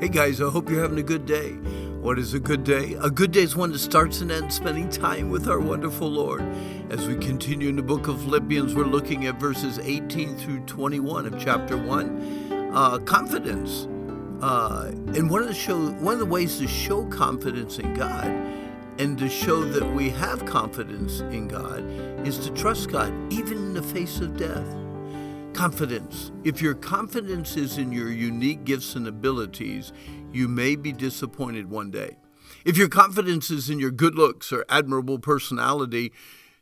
Hey guys, I hope you're having a good day. What is a good day? A good day is one that starts and ends spending time with our wonderful Lord. As we continue in the book of Philippians, we're looking at verses 18 through 21 of chapter 1. Uh, confidence. Uh, and one of the show, one of the ways to show confidence in God and to show that we have confidence in God is to trust God even in the face of death. Confidence. If your confidence is in your unique gifts and abilities, you may be disappointed one day. If your confidence is in your good looks or admirable personality,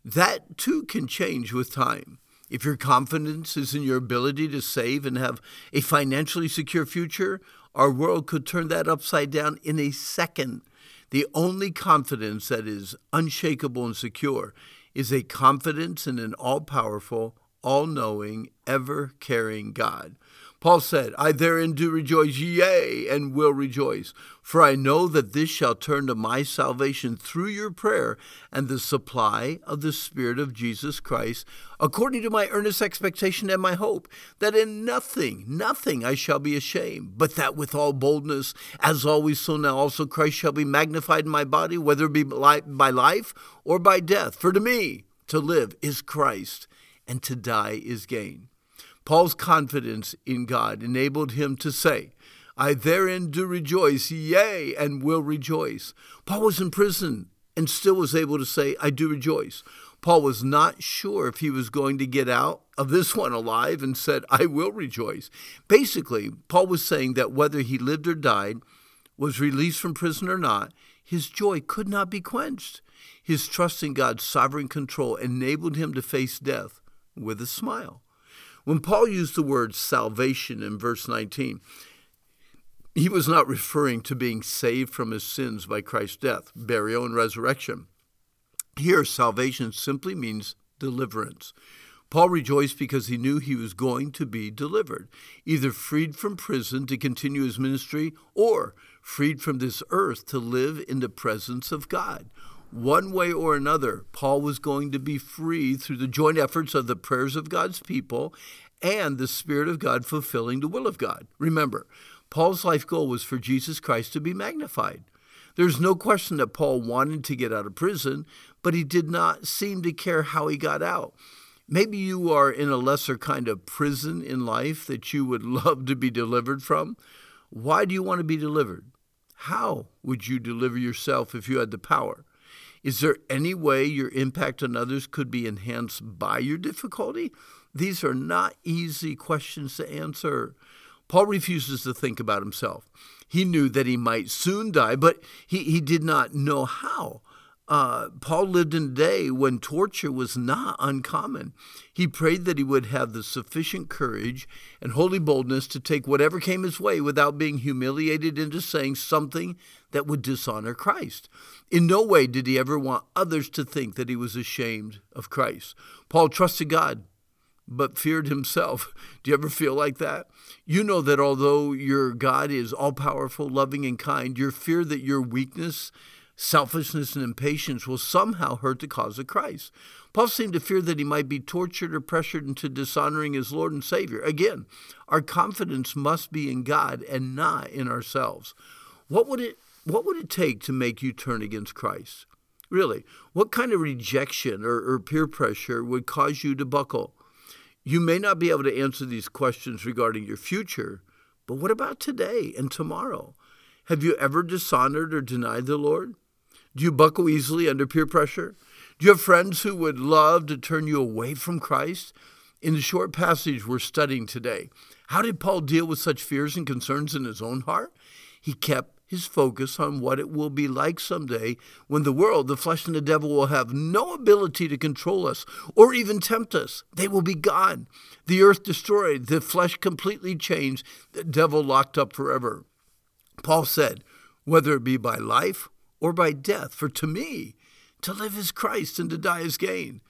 that too can change with time. If your confidence is in your ability to save and have a financially secure future, our world could turn that upside down in a second. The only confidence that is unshakable and secure is a confidence in an all powerful, all knowing, ever caring God. Paul said, I therein do rejoice, yea, and will rejoice. For I know that this shall turn to my salvation through your prayer and the supply of the Spirit of Jesus Christ, according to my earnest expectation and my hope, that in nothing, nothing I shall be ashamed, but that with all boldness, as always, so now also Christ shall be magnified in my body, whether it be by life or by death. For to me, to live is Christ and to die is gain. Paul's confidence in God enabled him to say, I therein do rejoice, yea, and will rejoice. Paul was in prison and still was able to say, I do rejoice. Paul was not sure if he was going to get out of this one alive and said, I will rejoice. Basically, Paul was saying that whether he lived or died, was released from prison or not, his joy could not be quenched. His trust in God's sovereign control enabled him to face death with a smile. When Paul used the word salvation in verse 19, he was not referring to being saved from his sins by Christ's death, burial, and resurrection. Here, salvation simply means deliverance. Paul rejoiced because he knew he was going to be delivered, either freed from prison to continue his ministry or freed from this earth to live in the presence of God. One way or another, Paul was going to be free through the joint efforts of the prayers of God's people and the Spirit of God fulfilling the will of God. Remember, Paul's life goal was for Jesus Christ to be magnified. There's no question that Paul wanted to get out of prison, but he did not seem to care how he got out. Maybe you are in a lesser kind of prison in life that you would love to be delivered from. Why do you want to be delivered? How would you deliver yourself if you had the power? Is there any way your impact on others could be enhanced by your difficulty? These are not easy questions to answer. Paul refuses to think about himself. He knew that he might soon die, but he, he did not know how. Uh, Paul lived in a day when torture was not uncommon. He prayed that he would have the sufficient courage and holy boldness to take whatever came his way without being humiliated into saying something that would dishonor Christ. In no way did he ever want others to think that he was ashamed of Christ. Paul trusted God, but feared himself. Do you ever feel like that? You know that although your God is all powerful, loving, and kind, your fear that your weakness, selfishness, and impatience will somehow hurt the cause of Christ. Paul seemed to fear that he might be tortured or pressured into dishonoring his Lord and Savior. Again, our confidence must be in God and not in ourselves. What would it what would it take to make you turn against Christ? Really, what kind of rejection or, or peer pressure would cause you to buckle? You may not be able to answer these questions regarding your future, but what about today and tomorrow? Have you ever dishonored or denied the Lord? Do you buckle easily under peer pressure? Do you have friends who would love to turn you away from Christ? In the short passage we're studying today, how did Paul deal with such fears and concerns in his own heart? He kept his focus on what it will be like someday when the world, the flesh, and the devil will have no ability to control us or even tempt us. They will be gone. The earth destroyed, the flesh completely changed, the devil locked up forever. Paul said, whether it be by life or by death, for to me, to live is Christ and to die is gain.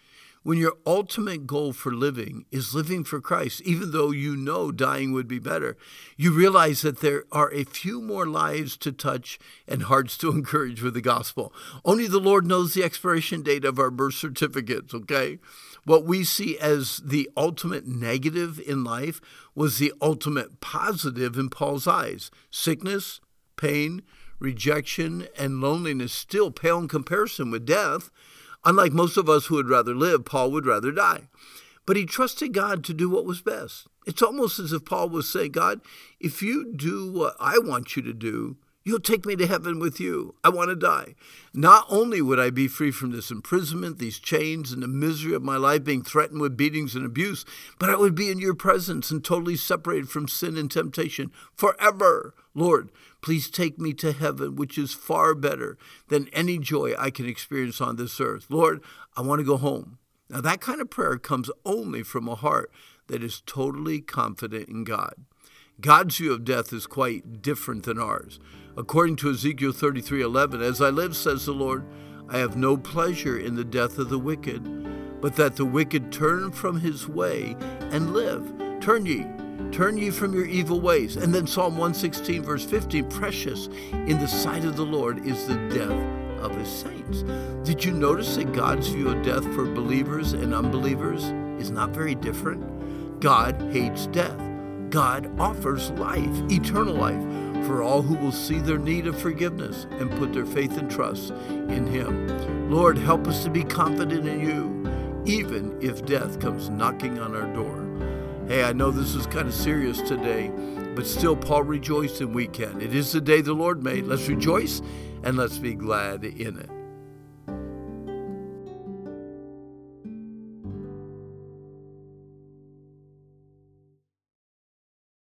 When your ultimate goal for living is living for Christ, even though you know dying would be better, you realize that there are a few more lives to touch and hearts to encourage with the gospel. Only the Lord knows the expiration date of our birth certificates, okay? What we see as the ultimate negative in life was the ultimate positive in Paul's eyes sickness, pain, rejection, and loneliness still pale in comparison with death. Unlike most of us who would rather live, Paul would rather die. But he trusted God to do what was best. It's almost as if Paul was saying, God, if you do what I want you to do, You'll take me to heaven with you. I want to die. Not only would I be free from this imprisonment, these chains, and the misery of my life being threatened with beatings and abuse, but I would be in your presence and totally separated from sin and temptation forever. Lord, please take me to heaven, which is far better than any joy I can experience on this earth. Lord, I want to go home. Now, that kind of prayer comes only from a heart that is totally confident in God. God's view of death is quite different than ours. According to Ezekiel 33:11, as I live says the Lord, I have no pleasure in the death of the wicked, but that the wicked turn from his way and live. Turn ye, turn ye from your evil ways. And then Psalm 116 verse 15, precious in the sight of the Lord is the death of his saints. Did you notice that God's view of death for believers and unbelievers is not very different? God hates death. God offers life, eternal life, for all who will see their need of forgiveness and put their faith and trust in Him. Lord, help us to be confident in you, even if death comes knocking on our door. Hey, I know this is kind of serious today, but still, Paul rejoiced and we can. It is the day the Lord made. Let's rejoice and let's be glad in it.